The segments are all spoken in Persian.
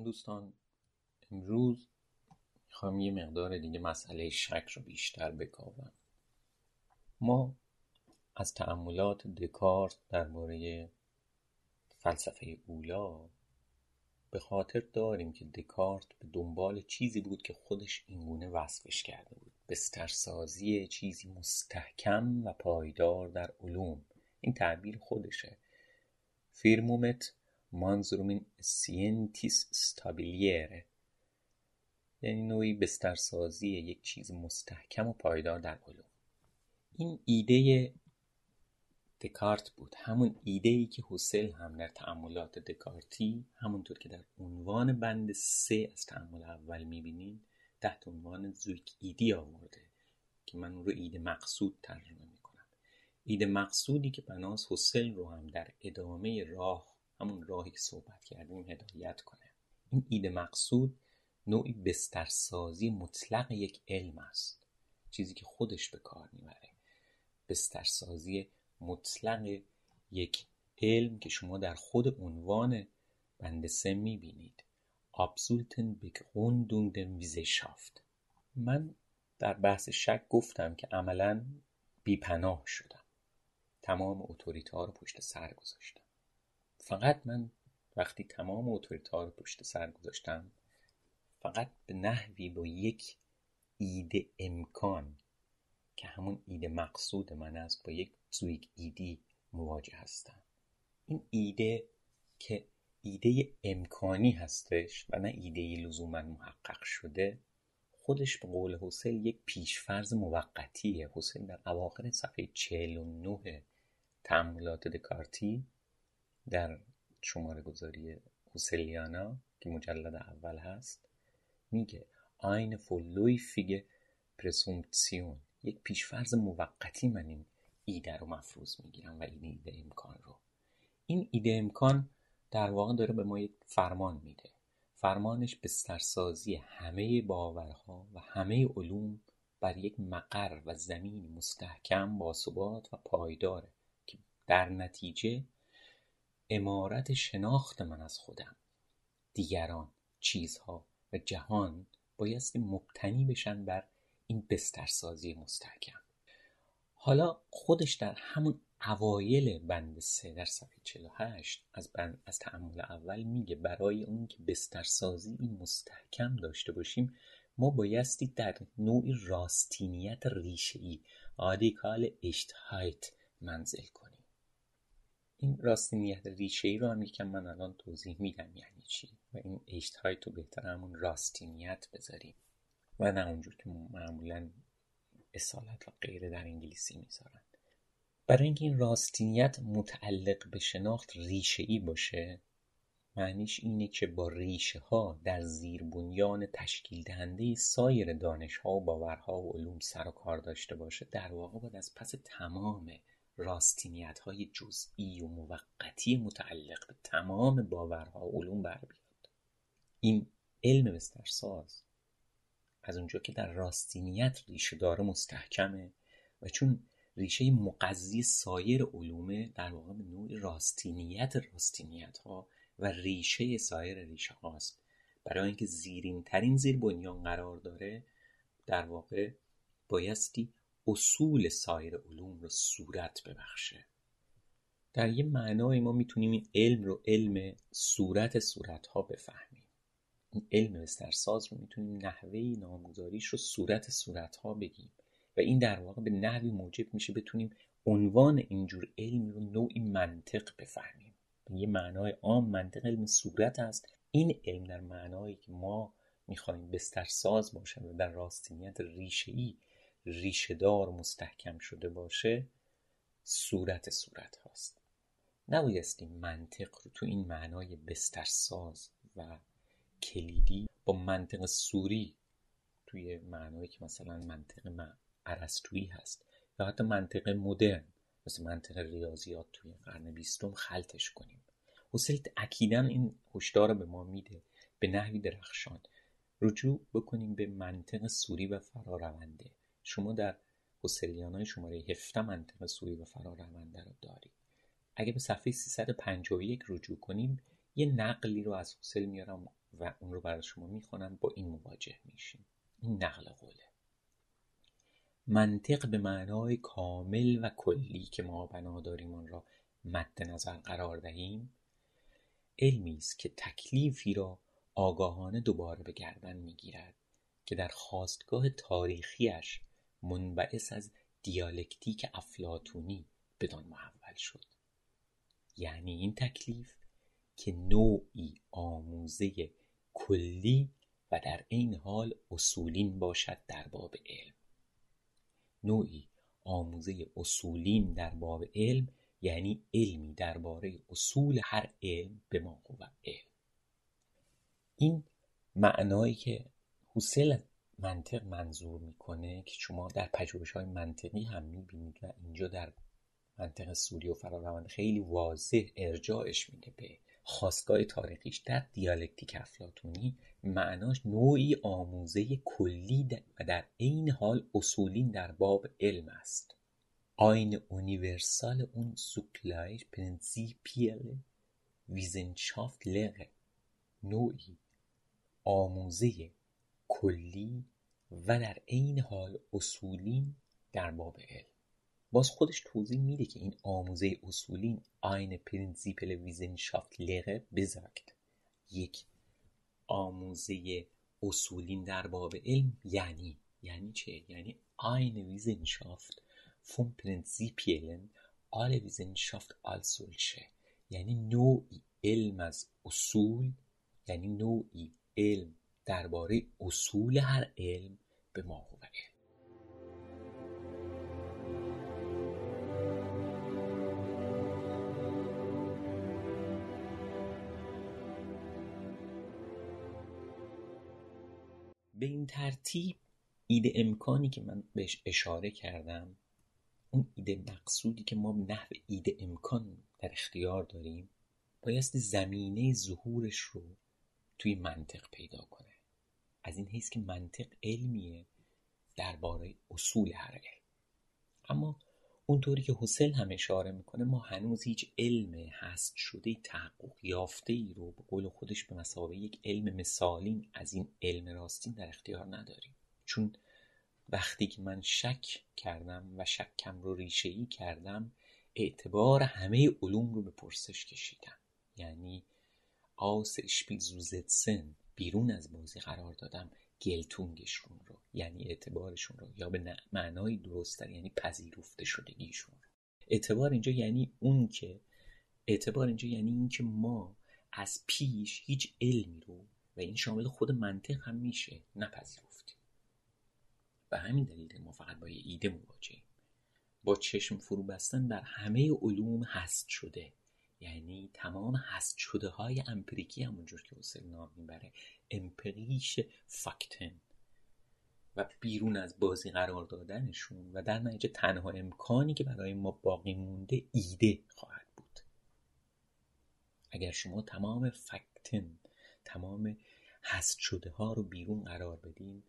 سلام دوستان امروز می‌خوام یه مقدار دیگه مسئله شک رو بیشتر بکاوم. ما از تأملات دکارت درباره فلسفه اولا به خاطر داریم که دکارت به دنبال چیزی بود که خودش اینگونه وصفش کرده بود. بسترسازی چیزی مستحکم و پایدار در علوم. این تعبیر خودشه. firmum et mansurum in scientiis stabilire یعنی نوعی بسترسازی یک چیز مستحکم و پایدار در علوم. این ایده دکارت بود. همون ایده ای که هوسرل هم در تأملات دکارتی همونطور که در عنوان بند سه از تأمل اول می‌بینید تحت عنوان Zweckidee آورده که من رو ایده مقصود ترجمه می‌کنم. ایده مقصودی که بناس حسل رو هم در ادامه راه همون راهی که صحبت کردیم هدایت کنه. این ایده مقصود نوعی بسترسازی مطلق یک علم است. چیزی که خودش به کار می‌بره. بسترسازی مطلق یک علم که شما در خود عنوان بند سه می‌بینید. Absoluten Begründung der Wissenschaft. من در بحث شک گفتم که عملا بیپناه شدم. تمام اتوریتا رو پشت سر گذاشتم. فقط من وقتی تمام اتوریتا رو پشت سر گذاشتم فقط به نحوی با یک ایده امکان که همون ایده مقصود من است با یک زویک ایدی مواجه هستم. این ایده که ایده امکانی هستش و نه ایده لزوما محقق شده خودش به قول هوسرل یک پیشفرز موقتیه. هوسرل در اواخر صفحه 49 تأملات دکارتی در شماره گذاری هوسرلیانا که مجلد اول هست میگه eine vorläufige Präsumption یک پیشفرز موقتی من این ایده رو مفروض می‌گیرم و این ایده امکان رو. این ایده امکان در واقع داره به ما یک فرمان میده. فرمانش بسترسازی همه باورها و همه علوم بر یک مقر و زمین مستحکم باثبات و پایداره که در نتیجه امارت شناخت من از خودم. دیگران چیزها و جهان بایستی مبتنی بشن بر این بسترسازی مستحکم. حالا خودش در همون اوایل بند سه در صفحه 48 از بند از تعمل اول میگه برای اون که بسترسازی این مستحکم داشته باشیم ما بایستی در نوعی راستینیت ریشه‌ای رادیکال اشتهایت منزل کنیم. این راستینیت ریشه‌ای رو هم یکم من الان توضیح میدم یعنی چی. و این اشتهایت رو بهتر همون راستینیت بذاریم. و نه اونجور که معمولا اصالت و غیره در انگلیسی می‌ذارن. برای اینکه این راستینیت متعلق به شناخت ریشه ای باشه معنیش اینه که با ریشه ها در زیر بنیان تشکیل دهنده سایر دانش ها و باورها و علوم سر و کار داشته باشه در واقع باید از پس تمام راستینیت های جزئی و موقتی متعلق به تمام باورها و علوم بر بیاد. این علم بسترساز از اونجا که در راستینیت ریشه داره مستحکمه و چون ریشه مقضی سایر علومه در واقع به نوع راستینیت راستینیت ها و ریشه سایر ریشه هاست. برای اینکه زیرین ترین زیر بنیان قرار داره در واقع بایستی اصول سایر علوم رو صورت ببخشه. در یه معنای ما می‌تونیم این علم رو علم صورت صورت ها بفهمیم. این علم بسترساز رو می‌تونیم نحوه نامگذاریش رو صورت صورت ها بگیم و این در واقع به نحوی موجب میشه بتونیم عنوان اینجور علم رو نوعی منطق بفهمیم. یه معنای عام منطق علم صورت است. این علم در معنایی که ما می‌خوایم بسترساز باشه و در راستینیت ریشه‌ای ریشهدار مستحکم شده باشه صورت صورت هاست. نبایستی منطق رو تو این معنای بسترساز و کلیدی با منطق سوری توی معنایی که مثلا منطق عرستویی هست یا حتی منطق مدرن مثل منطق ریاضیات توی قرن بیستم خلطش کنیم. حسل اکیدا این هشدار به ما میده به نحوی درخشان. رجوع بکنیم به منطق سوری و فرارونده شما در حسلیان های شماره 17 منطق سوری و فرارونده رو دارید. اگه به صفحه 351 رجوع کنیم یه نقلی رو از حسل میارم و اون رو برای شما می‌خونم با این مواجه میشیم. این نقل قوله. منطق به معنای کامل و کلی که ما بنا داریم آن را مد نظر قرار دهیم علمی است که تکلیفی را آگاهانه دوباره به گردن می‌گیرد که در خواستگاه تاریخیش منبعث از دیالکتیک افلاتونی بدان محول شد. یعنی این تکلیف که نوعی آموزه کلی و در این حال اصولین باشد در باب علم. نوعی آموزه اصولین در باب علم یعنی علمی درباره اصول هر علم به ما علم. این معنایی که حوسل منطق منظور می‌کنه که شما در پژوهش های منطقی هم می‌بینید و اینجا در منطق سوری و فراروند خیلی واضح ارجاعش میده به خواستگاه تاریخیش. در دیالکتیک افلاتونی معناش نوعی آموزه کلی و در عین حال اصولین در باب علم است. eine universale und zugleich prinzipielle Wissenschaftslehre نوعی آموزه کلی و در عین حال اصولین در باب علم. باز خودش توضیح میده که این آموزه اصولین eine prinzipielle Wissenschaftslehre besagt یک آموزه اصولین در باب علم یعنی یعنی چه؟ یعنی eine Wissenschaft von Prinzipien aller Wissenschaft als solche یعنی نوعی علم از اصول یعنی نوعی علم درباره اصول هر علم به ما هو علم به این ترتیب ایده امکانی که من بهش اشاره کردم اون ایده مقصودی که ما نحو ایده امکان در اختیار داریم بایستی زمینه ظهورش رو توی منطق پیدا کنه. از این حیث که منطق علمیه درباره اصول هر علم. اما اونطوری که حسل هم اشاره می‌کنه ما هنوز هیچ علم هست شده تحقق یافته ای رو به قول خودش به مسابقه یک علم مثالین از این علم راستین در اختیار نداریم. چون وقتی که من شک کردم و شکم رو ریشه ای کردم اعتبار همه علوم رو به پرسش کشیدم. یعنی آس اشپیل بیرون از بازی قرار دادم گلتونگشون رو یعنی اعتبارشون رو یا به معنای درستتر یعنی پذیرفته شدگیشون رو. اعتبار اینجا یعنی اون که اعتبار اینجا یعنی این که ما از پیش هیچ علمی رو و این شامل خود منطق هم میشه نپذیرفتیم. و همین دلیل ما فقط با ایده مواجهیم. با چشم فرو بستن در همه علوم هست شده. یعنی تمام هست شده های امپریکی همونجور که حسل نام می‌بره. امپریش فاکتن. و بیرون از بازی قرار دادنشون و در نتیجه تنها امکانی که برای ما باقی مونده ایده خواهد بود. اگر شما تمام فکتن تمام هست شده ها رو بیرون قرار بدین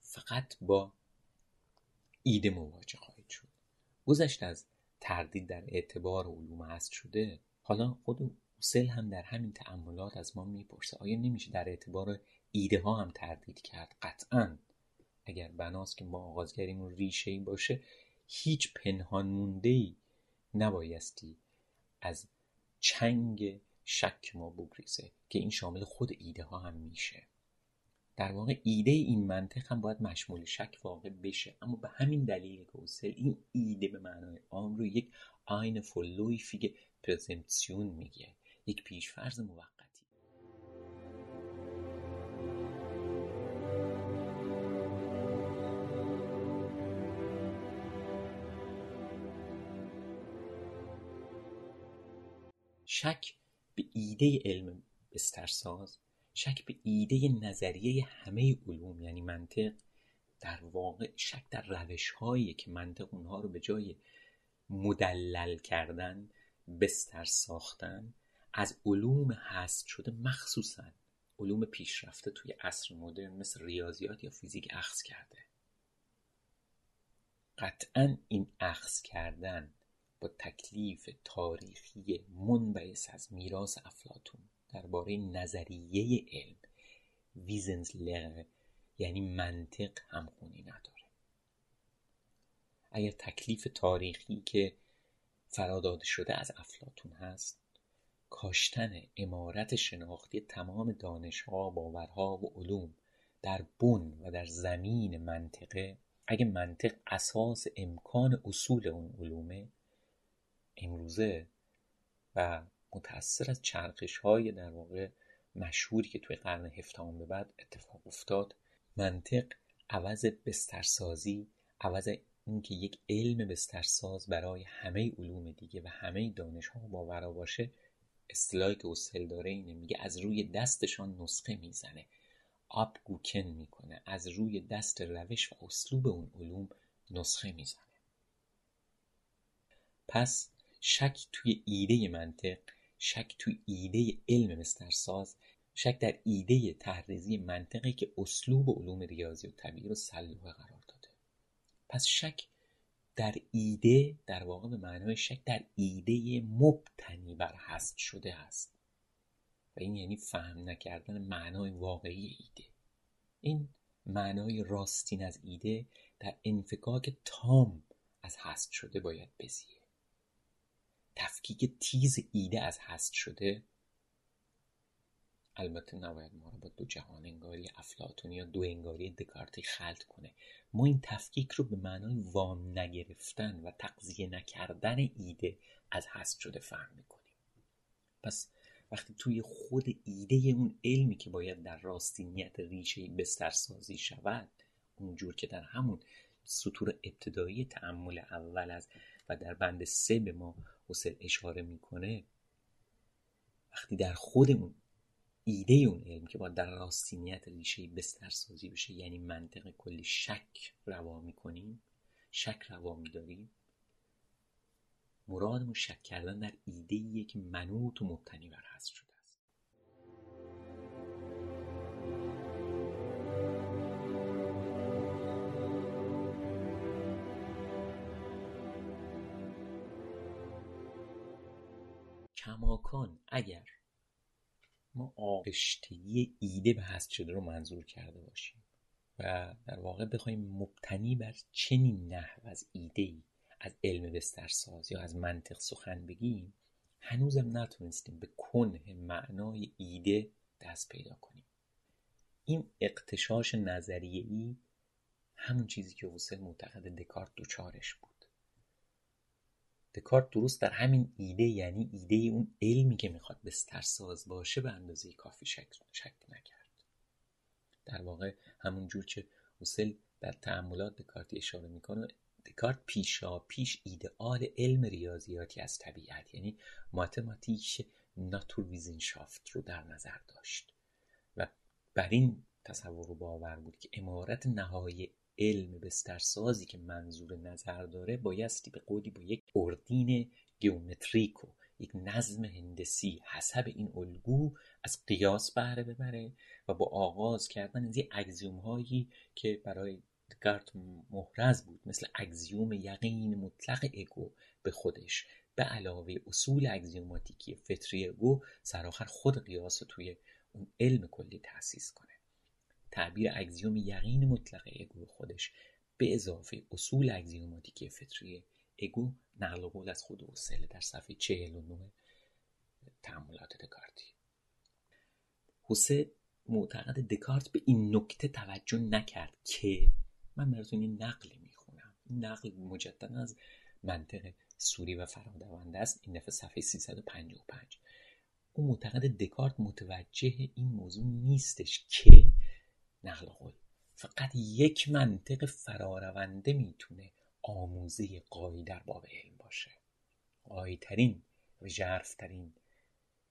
فقط با ایده مواجه خواهید شد. گذشت از تردید در اعتبار علوم هست شده حالا خود سل هم در همین تعملات از ما می‌پرسه آیا نمیشه در اعتبار ایده ها هم تردید کرد؟ قطعا. اگر بناست که ما آغازگریمون ریشه ای باشه هیچ پنهان مونده ای نبایستی از چنگ شک ما بگریزه که این شامل خود ایده ها هم میشه. در واقع ایده این منطق هم باید مشمول شک واقع بشه. اما به همین دلیل که این ایده به معنای عام رو یک eine vorläufige Präsumption میگه یک پیشفرز موقتی. شک به ایده علم بسترساز شک به ایده نظریه همه علوم یعنی منطق در واقع شک در روش هایی که منطق اونها رو به جای مدلل کردن بستر ساختن از علوم هست شده مخصوصا علوم پیشرفته توی عصر مدرن مثل ریاضیات یا فیزیک اخذ کرده. قطعا این اخذ کردن با تکلیف تاریخی منبعث از میراث افلاطون درباره نظریه علم. Wissenschaftslehre یعنی منطق همخونی نداره. اگر تکلیف تاریخی که فراداده شده از افلاطون هست کاشتن عمارت شناختی تمام دانشها باورها و علوم در بن و در زمین منطقه اگه منطق اساس امکان اصول اون علومه امروزه و متأثر از چرخش های در واقع مشهوری که توی قرن هفتم به بعد اتفاق افتاد. منطق عوض بسترسازی عوض اینکه یک علم بسترساز برای همه علوم دیگه و همه دانش ها باورا باشه اصطلاحی که اوسل داره اینه میگه از روی دستشان نسخه می‌زنه. آب گوکن می‌کنه. از روی دست روش و اسلوب اون علوم نسخه می‌زنه. پس شک توی ایده منطق شک توی ایده علم مسترساز شک در ایده تحریزی منطقی که اسلوب علوم ریاضی و طبیعی رو سلوه قرار داده. پس شک در ایده در واقع به معنای شک در ایده مبتنی بر هست شده است و این یعنی فهم نکردن معنای واقعی ایده. این معنای راستین از ایده در انفکاک تام از هست شده باید بزیه. تفکیک تیز ایده از هست شده. البته نباید ما رو با دو جهان انگاری افلاتونی یا دو انگاری دکارتی خلط کنه. ما این تفکیک رو به معنای وام نگرفتن و تقضیه نکردن ایده از هست شده فهم می‌کنیم. پس وقتی توی خود ایده اون علمی که باید در راستینیت ریشه بسترسازی شود اونجور که در همون سطور ابتدایی تعمل اول از و در بند سه به ما حسل اشاره می‌کنه وقتی در خودمون ایده اون علم که با در راستینیت ریشه بسترسازی بشه یعنی منطق کلی شک روا می‌کنیم شک روا میداریم مرادمون شک کردن در ایده که منوط و مبتنی بر هست شده. کماکان اگر ما آغشتگی ایده به هست شده رو منظور کرده باشیم و در واقع بخوایم مبتنی بر چنین نحو از ایده ای از علم بسترساز یا از منطق سخن بگیم هنوزم نتونستیم به کنه معنای ایده دست پیدا کنیم. این اقتشاش نظریه ای همون چیزی که حسین معتقد دکارت دوچارش بود. دکارت درست در همین ایده یعنی ایده اون علمی که می‌خواد بسترساز باشه به اندازه کافی شک, شک نکرد. در واقع همون جور که حسل در تعملات دکارتی اشاره می‌کنه دکارت پیشا پیش ایدئال علم ریاضیاتی از طبیعت یعنی ماتماتیک ناتورویزنشافت رو در نظر داشت. و بر این تصور رو باور بود که امارت نهایی علم بسترسازی که منظور نظر داره بایستی به قولی با یک اردین گیومتریک و یک نظم هندسی حسب این الگو از قیاس بهره ببره و با آغاز کردن از اگزیوم هایی که برای دکارت محرز بود مثل اگزیوم یقین مطلق اگو به خودش. به علاوه اصول اگزیوماتیکی فطری اگو سرآخر خود قیاس توی اون علم کلی تأسیس کنه. تعبیر اگزیوم یقین مطلق اگو خودش به اضافه اصول اگزیوماتیکی فطری اگو نقل قول از خود وسله در صفحه 49 تعاملات دکارتی. حسه معتقد دکارت به این نکته توجه نکرد که من براتون این نقلی می‌خونم. این نقل مجددا از منطق سوری و فرادونده است. این دفعه صفحه 355 او معتقد دکارت متوجه این موضوع نیستش که نقل قول. فقط یک منطق فرارونده می‌تونه آموزه قایی در باب علم باشه. قایی ترین و ترین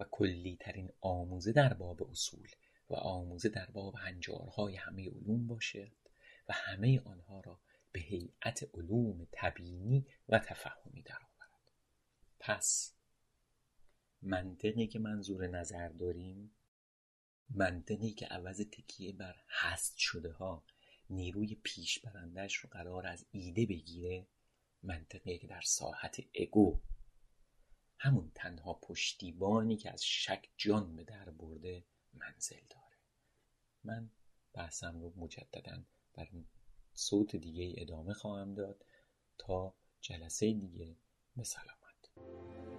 و کلی ترین آموزه در باب اصول و آموزه در باب هنجارهای همه علوم باشه و همه آنها را به هیئت علوم تبیینی و تفهمی درآورد. پس منطقی که منظور نظر داریم منطقی که عوض تکیه بر هست شده ها نیروی پیش برندش رو قرار از ایده بگیره منطقی که در ساحت اگو همون تنها پشتیبانی که از شک جان به در برده منزل داره. من بحثم رو مجددا بر صوت دیگه ادامه خواهم داد تا جلسه دیگه به سلامت.